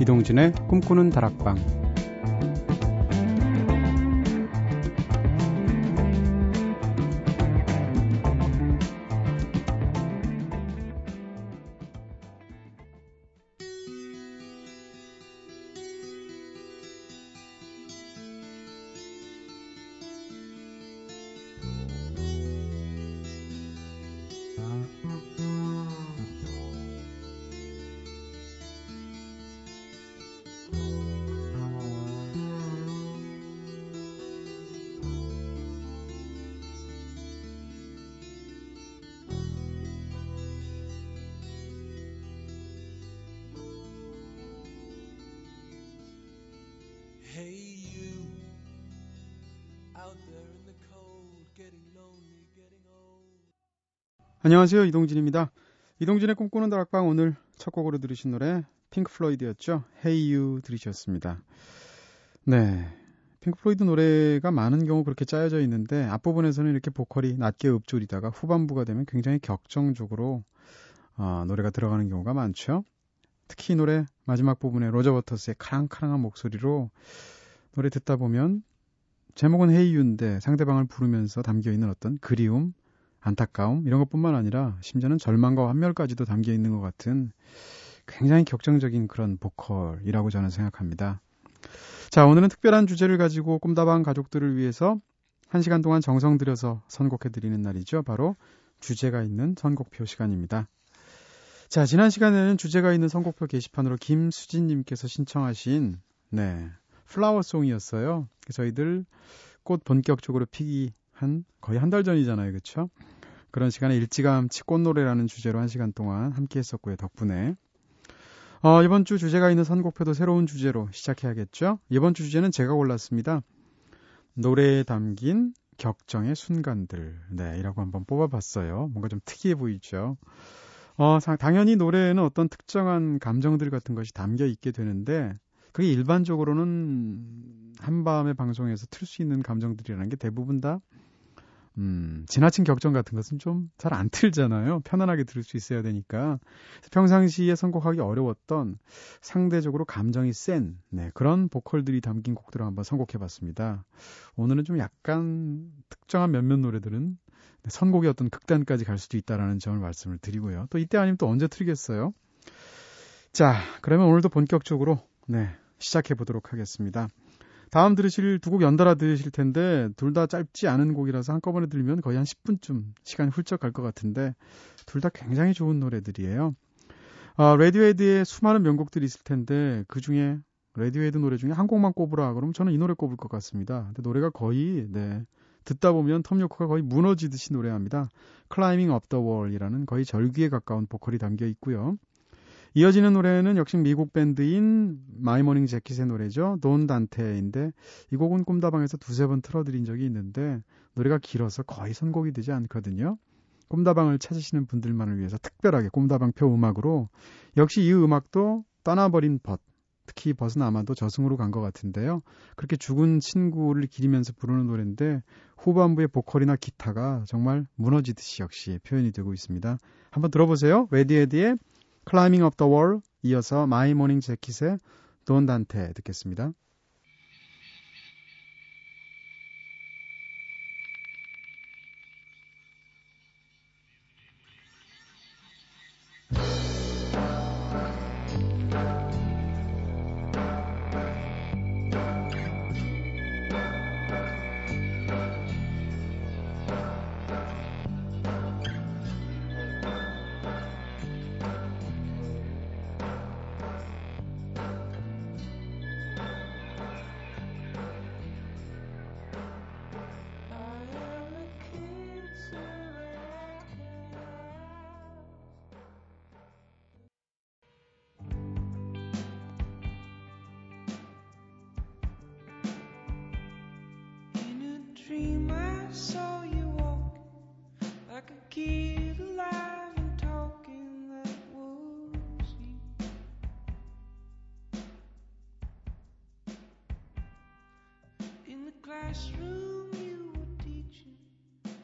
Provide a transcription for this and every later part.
이동진의 꿈꾸는 다락방 안녕하세요. 이동진입니다. 이동진의 꿈꾸는 다락방 오늘 첫 곡으로 들으신 노래 핑크 플로이드였죠. Hey You 들으셨습니다. 네. 핑크 플로이드 노래가 많은 경우 그렇게 짜여져 있는데 앞부분에서는 이렇게 보컬이 낮게 읊조리다가 후반부가 되면 굉장히 격정적으로 어, 노래가 들어가는 경우가 많죠. 특히 이 노래 마지막 부분에 로저 워터스의 카랑카랑한 목소리로 노래 듣다 보면 제목은 Hey You인데 상대방을 부르면서 담겨 있는 어떤 그리움, 안타까움 이런 것뿐만 아니라 심지어는 절망과 환멸까지도 담겨 있는 것 같은 굉장히 격정적인 그런 보컬이라고 저는 생각합니다. 자, 오늘은 특별한 주제를 가지고 꿈다방 가족들을 위해서 한 시간 동안 정성 들여서 선곡해 드리는 날이죠. 바로 주제가 있는 선곡표 시간입니다. 자, 지난 시간에는 주제가 있는 선곡표 게시판으로 김수진 님께서 신청하신, 네, 플라워송이었어요. 저희들 꽃 본격적으로 피기 한 거의 한 달 전이잖아요. 그렇죠? 그런 시간에 일찌감치 꽃노래라는 주제로 한 시간 동안 함께 했었고요. 덕분에 어, 이번 주 주제가 있는 선곡표도 새로운 주제로 시작해야겠죠? 이번 주 주제는 제가 골랐습니다. 노래에 담긴 격정의 순간들. 네, 이라고 한번 뽑아봤어요. 뭔가 좀 특이해 보이죠? 어, 당연히 노래에는 어떤 특정한 감정들 같은 것이 담겨 있게 되는데, 그게 일반적으로는 한밤의 방송에서 틀 수 있는 감정들이라는 게 대부분 다 음, 지나친 격정 같은 것은 좀 잘 안 틀잖아요. 편안하게 들을 수 있어야 되니까. 평상시에 선곡하기 어려웠던 상대적으로 감정이 센, 네, 그런 보컬들이 담긴 곡들을 한번 선곡해 봤습니다. 오늘은 좀 약간 특정한 몇몇 노래들은 선곡의 어떤 극단까지 갈 수도 있다라는 점을 말씀을 드리고요. 또 이때 아니면 또 언제 틀겠어요? 자, 그러면 오늘도 본격적으로, 네, 시작해 보도록 하겠습니다. 다음 들으실 두 곡 연달아 들으실 텐데 둘 다 짧지 않은 곡이라서 한꺼번에 들으면 거의 한 10분쯤 시간이 훌쩍 갈 것 같은데 둘 다 굉장히 좋은 노래들이에요. 아, 라디오헤드의 수많은 명곡들이 있을 텐데 그 중에 라디오헤드 노래 중에 한 곡만 꼽으라 그러면 저는 이 노래 꼽을 것 같습니다. 근데 노래가 거의 네 듣다 보면 톰 요크가 거의 무너지듯이 노래합니다. Climbing Up the Wall이라는 거의 절규에 가까운 보컬이 담겨 있고요. 이어지는 노래는 역시 미국 밴드인 My Morning Jacket의 노래죠. Dondante인데 이 곡은 꿈다방에서 두세 번 틀어드린 적이 있는데 노래가 길어서 거의 선곡이 되지 않거든요. 꿈다방을 찾으시는 분들만을 위해서 특별하게 꿈다방표 음악으로 역시 이 음악도 떠나버린 벗 특히 벗은 아마도 저승으로 간 것 같은데요. 그렇게 죽은 친구를 기리면서 부르는 노래인데 후반부의 보컬이나 기타가 정말 무너지듯이 역시 표현이 되고 있습니다. 한번 들어보세요. 웨디에디의 Up the Wall 이어서 My Morning Jacket의 돈 단테 듣겠습니다. I saw you walk like a kid alive and talking that was you. In the classroom you were teaching,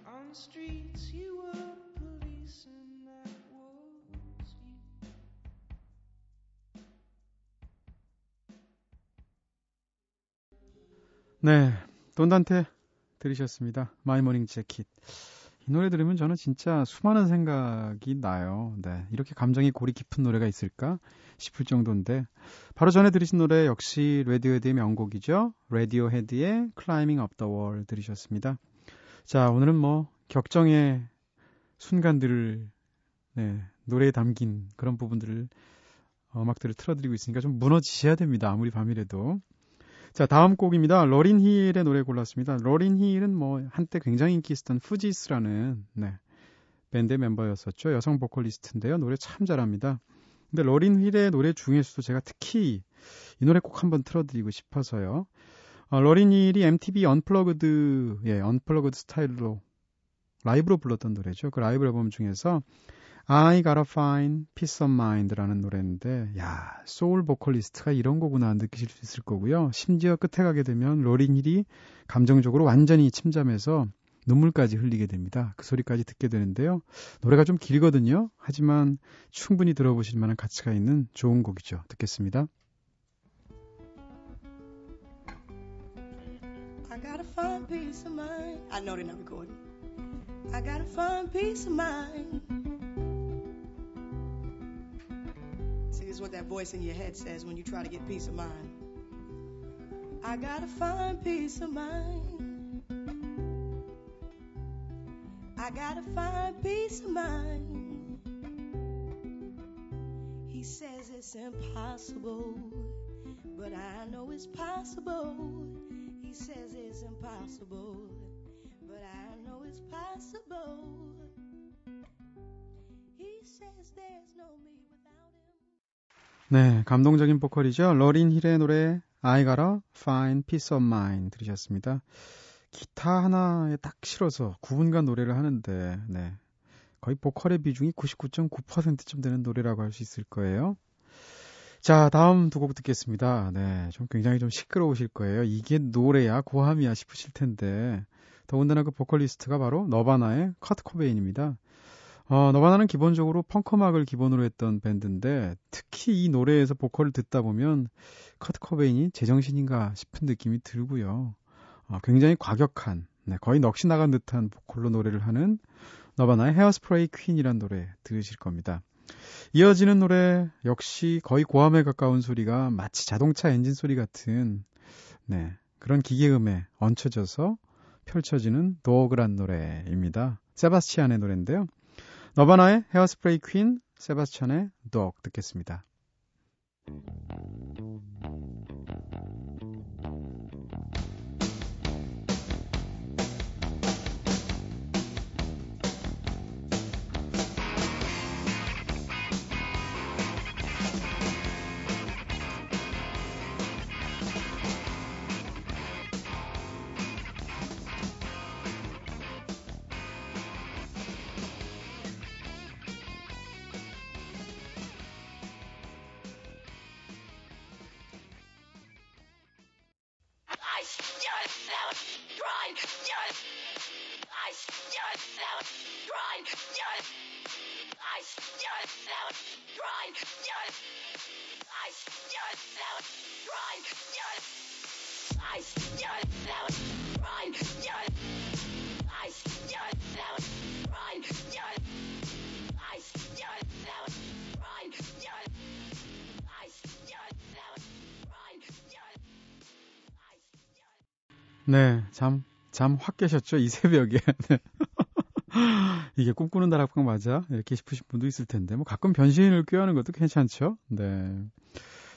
on the streets you were policing that was you. 네, Dondante 들으셨습니다. My Morning Jacket. 이 노래 들으면 저는 진짜 수많은 생각이 나요. 네, 이렇게 감정이 골이 깊은 노래가 있을까 싶을 정도인데 바로 전에 들으신 노래 역시 Radiohead의 명곡이죠. Radiohead의 Climbing Up the Wall 들으셨습니다. 자, 오늘은 뭐 격정의 순간들을 네, 노래에 담긴 그런 부분들을 음악들을 틀어드리고 있으니까 좀 무너지셔야 됩니다. 아무리 밤이라도. 자, 다음 곡입니다. 로린 힐의 노래 골랐습니다. 로린 힐은 뭐 한때 굉장히 인기 있었던 Fugees라는 네, 밴드 멤버였었죠. 여성 보컬리스트인데요. 노래 참 잘합니다. 근데 로린 힐의 노래 중에서도 제가 특히 이 노래 꼭 한번 틀어드리고 싶어서요. 어, 로린 힐이 MTV Unplugged, 예, Unplugged 스타일로 라이브로 불렀던 노래죠. 그 라이브 앨범 중에서 I Gotta Find Peace of Mind라는 노래인데, 야, 소울 보컬리스트가 이런 거구나 느끼실 수 있을 거고요. 심지어 끝에 가게 되면 로린 힐이 감정적으로 완전히 침잠해서 눈물까지 흘리게 됩니다. 그 소리까지 듣게 되는데요. 노래가 좀 길거든요. 하지만 충분히 들어보실 만한 가치가 있는 좋은 곡이죠. 듣겠습니다. I gotta find peace of mind. I know they're not recording. I gotta find peace of mind. Is what that voice in your head says when you try to get peace of mind. I gotta find peace of mind. I gotta find peace of mind. He says it's impossible, but I know it's possible. He says it's impossible, but I know it's possible. He says there's no. 네, 감동적인 보컬이죠. 러린 힐의 노래 I Gotta Find Peace of Mind 들으셨습니다. 기타 하나에 딱 실어서 9분간 노래를 하는데 네. 거의 보컬의 비중이 99.9%쯤 되는 노래라고 할 수 있을 거예요. 자, 다음 두 곡 듣겠습니다. 네, 좀 굉장히 좀 시끄러우실 거예요. 이게 노래야 고함이야 싶으실 텐데 더군다나 그 보컬리스트가 바로 너바나의 커트 코베인입니다. 어, 너바나는 기본적으로 펑크음악을 기본으로 했던 밴드인데 특히 이 노래에서 보컬을 듣다 보면 커트 커베인이 제정신인가 싶은 느낌이 들고요. 어, 굉장히 과격한, 네, 거의 넋이 나간 듯한 보컬로 노래를 하는 너바나의 헤어스프레이 퀸이란 노래 들으실 겁니다. 이어지는 노래 역시 거의 고함에 가까운 소리가 마치 자동차 엔진 소리 같은 네, 그런 기계음에 얹혀져서 펼쳐지는 도어그란 노래입니다. 세바스치안의 노래인데요. 너바나의 헤어스프레이 퀸, 세바스찬의 독 듣겠습니다. 네, 잠, 잠 확 깨셨죠? 이 새벽에. 네. 이게 꿈꾸는 다락방 맞아? 이렇게 싶으신 분도 있을 텐데, 뭐 가끔 변신을 꾀하는 것도 괜찮죠? 네.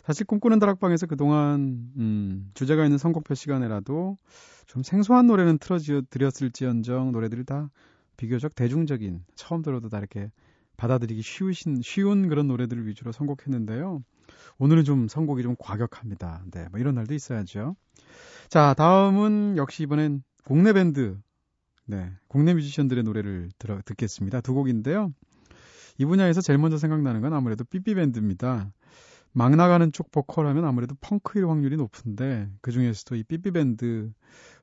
사실 꿈꾸는 다락방에서 그동안, 음, 주제가 있는 선곡표 시간에라도 좀 생소한 노래는 틀어드렸을지언정 노래들이 다 비교적 대중적인, 처음 들어도 다 이렇게 받아들이기 쉬우신, 쉬운 그런 노래들을 위주로 선곡했는데요. 오늘은 좀 선곡이 좀 과격합니다. 네, 뭐 이런 날도 있어야죠. 자, 다음은 역시 이번엔 국내 밴드, 네, 국내 뮤지션들의 노래를 들어, 듣겠습니다. 두 곡인데요. 이 분야에서 제일 먼저 생각나는 건 아무래도 삐삐밴드입니다. 막 나가는 쪽 보컬 하면 아무래도 펑크일 확률이 높은데 그 중에서도 이 삐삐밴드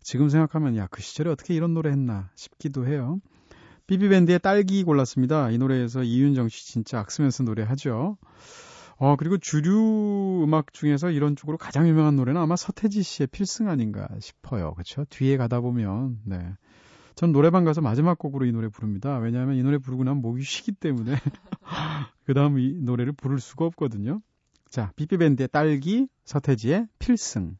지금 생각하면 야 그 시절에 어떻게 이런 노래 했나 싶기도 해요. 삐삐밴드의 딸기 골랐습니다. 이 노래에서 이윤정 씨 진짜 악쓰면서 노래하죠. 어, 그리고 주류 음악 중에서 이런 쪽으로 가장 유명한 노래는 아마 서태지 씨의 필승 아닌가 싶어요. 그렇죠? 뒤에 가다 보면 네. 전 노래방 가서 마지막 곡으로 이 노래 부릅니다. 왜냐하면 이 노래 부르고 나면 목이 쉬기 때문에 그 다음 이 노래를 부를 수가 없거든요. 자, 비비밴드의 딸기, 서태지의 필승.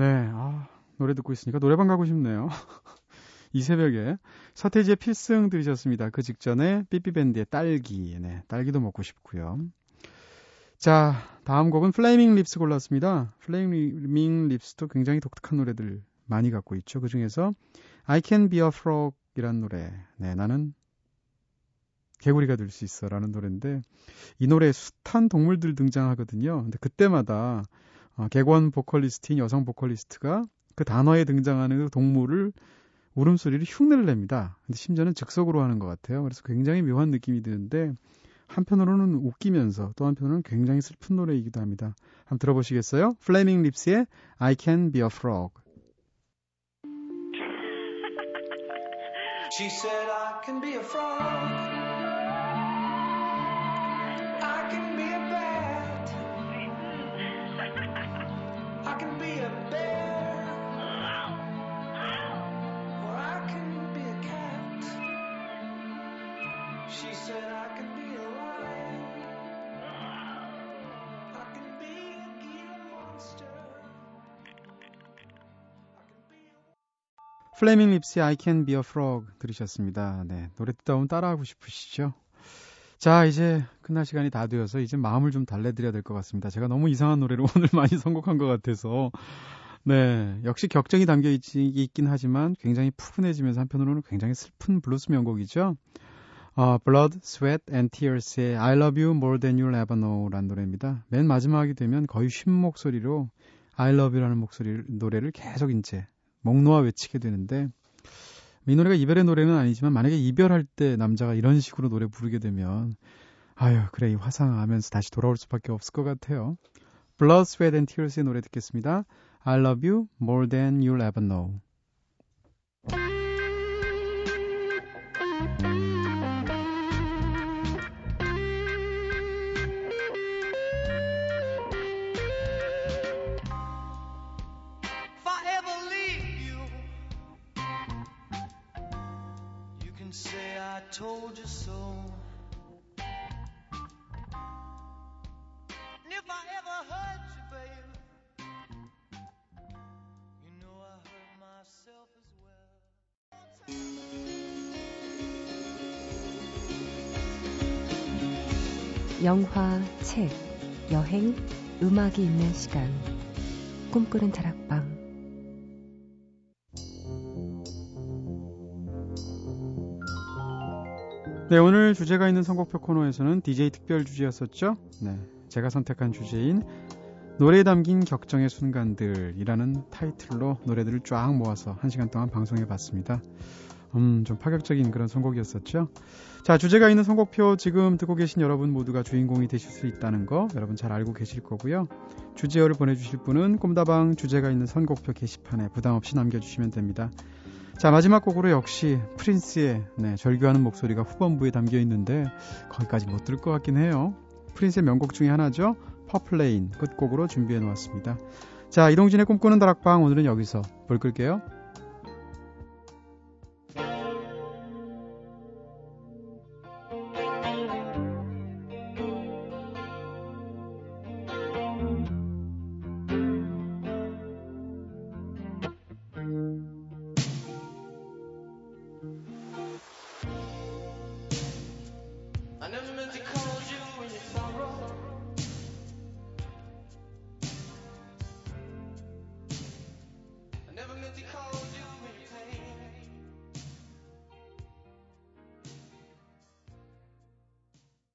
네, 아, 노래 듣고 있으니까 노래방 가고 싶네요. 이 새벽에 서태지의 필승 들으셨습니다. 그 직전에 삐삐밴드의 딸기, 네, 딸기도 먹고 싶고요. 자, 다음 곡은 Flaming Lips 골랐습니다. Flaming Lips도 굉장히 독특한 노래들 많이 갖고 있죠. 그 중에서 I Can Be a Frog 이란 노래. 네, 나는 개구리가 될 수 있어 라는 노래인데 이 노래에 숱한 동물들 등장하거든요. 근데 그때마다 어, 객원 보컬리스트인 여성 보컬리스트가 그 단어에 등장하는 그 동물을 울음소리를 흉내를 냅니다. 근데 심지어는 즉석으로 하는 것 같아요. 그래서 굉장히 묘한 느낌이 드는데 한편으로는 웃기면서 또 한편으로는 굉장히 슬픈 노래이기도 합니다. 한번 들어보시겠어요? 플레밍 립스의 I Can Be a Frog. She said I can be a frog. Flaming Lips의 I Can Be a Frog 들으셨습니다. 네, 노래 듣다 보면 따라하고 싶으시죠? 자, 이제 끝날 시간이 다 되어서 이제 마음을 좀 달래드려야 될 것 같습니다. 제가 너무 이상한 노래를 오늘 많이 선곡한 것 같아서. 네, 역시 격정이 담겨 있, 있긴 하지만 굉장히 푸근해지면서 한편으로는 굉장히 슬픈 블루스 명곡이죠. 어, Blood, Sweat and Tears의 I Love You More Than You'll Ever Know라는 노래입니다. 맨 마지막이 되면 거의 쉰 목소리로 I Love You라는 목소리 노래를 계속 이제 목 놓아 외치게 되는데 이 노래가 이별의 노래는 아니지만 만약에 이별할 때 남자가 이런 식으로 노래 부르게 되면 아유 그래 이 화상하면서 다시 돌아올 수밖에 없을 것 같아요. Blood, Sweat and Tears의 노래 듣겠습니다. I love you more than you'll ever know. 영화, 책, 여행, 음악이 있는 시간. 꿈꾸는 다락방. 네, 오늘 주제가 있는 선곡표 코너에서는 DJ 특별 주제였었죠. 네, 제가 선택한 주제인 노래에 담긴 격정의 순간들이라는 타이틀로 노래들을 쫙 모아서 한 시간 동안 방송해 봤습니다. 음, 좀 파격적인 그런 선곡이었었죠. 자, 주제가 있는 선곡표 지금 듣고 계신 여러분 모두가 주인공이 되실 수 있다는 거 여러분 잘 알고 계실 거고요. 주제어를 보내주실 분은 꿈다방 주제가 있는 선곡표 게시판에 부담 없이 남겨주시면 됩니다. 자, 마지막 곡으로 역시 프린스의 네, 절규하는 목소리가 후반부에 담겨 있는데 거기까지 못 들을 것 같긴 해요. 프린스의 명곡 중에 하나죠. Purple Rain 끝곡으로 준비해 놓았습니다. 자, 이동진의 꿈꾸는 다락방 오늘은 여기서 불 끌게요.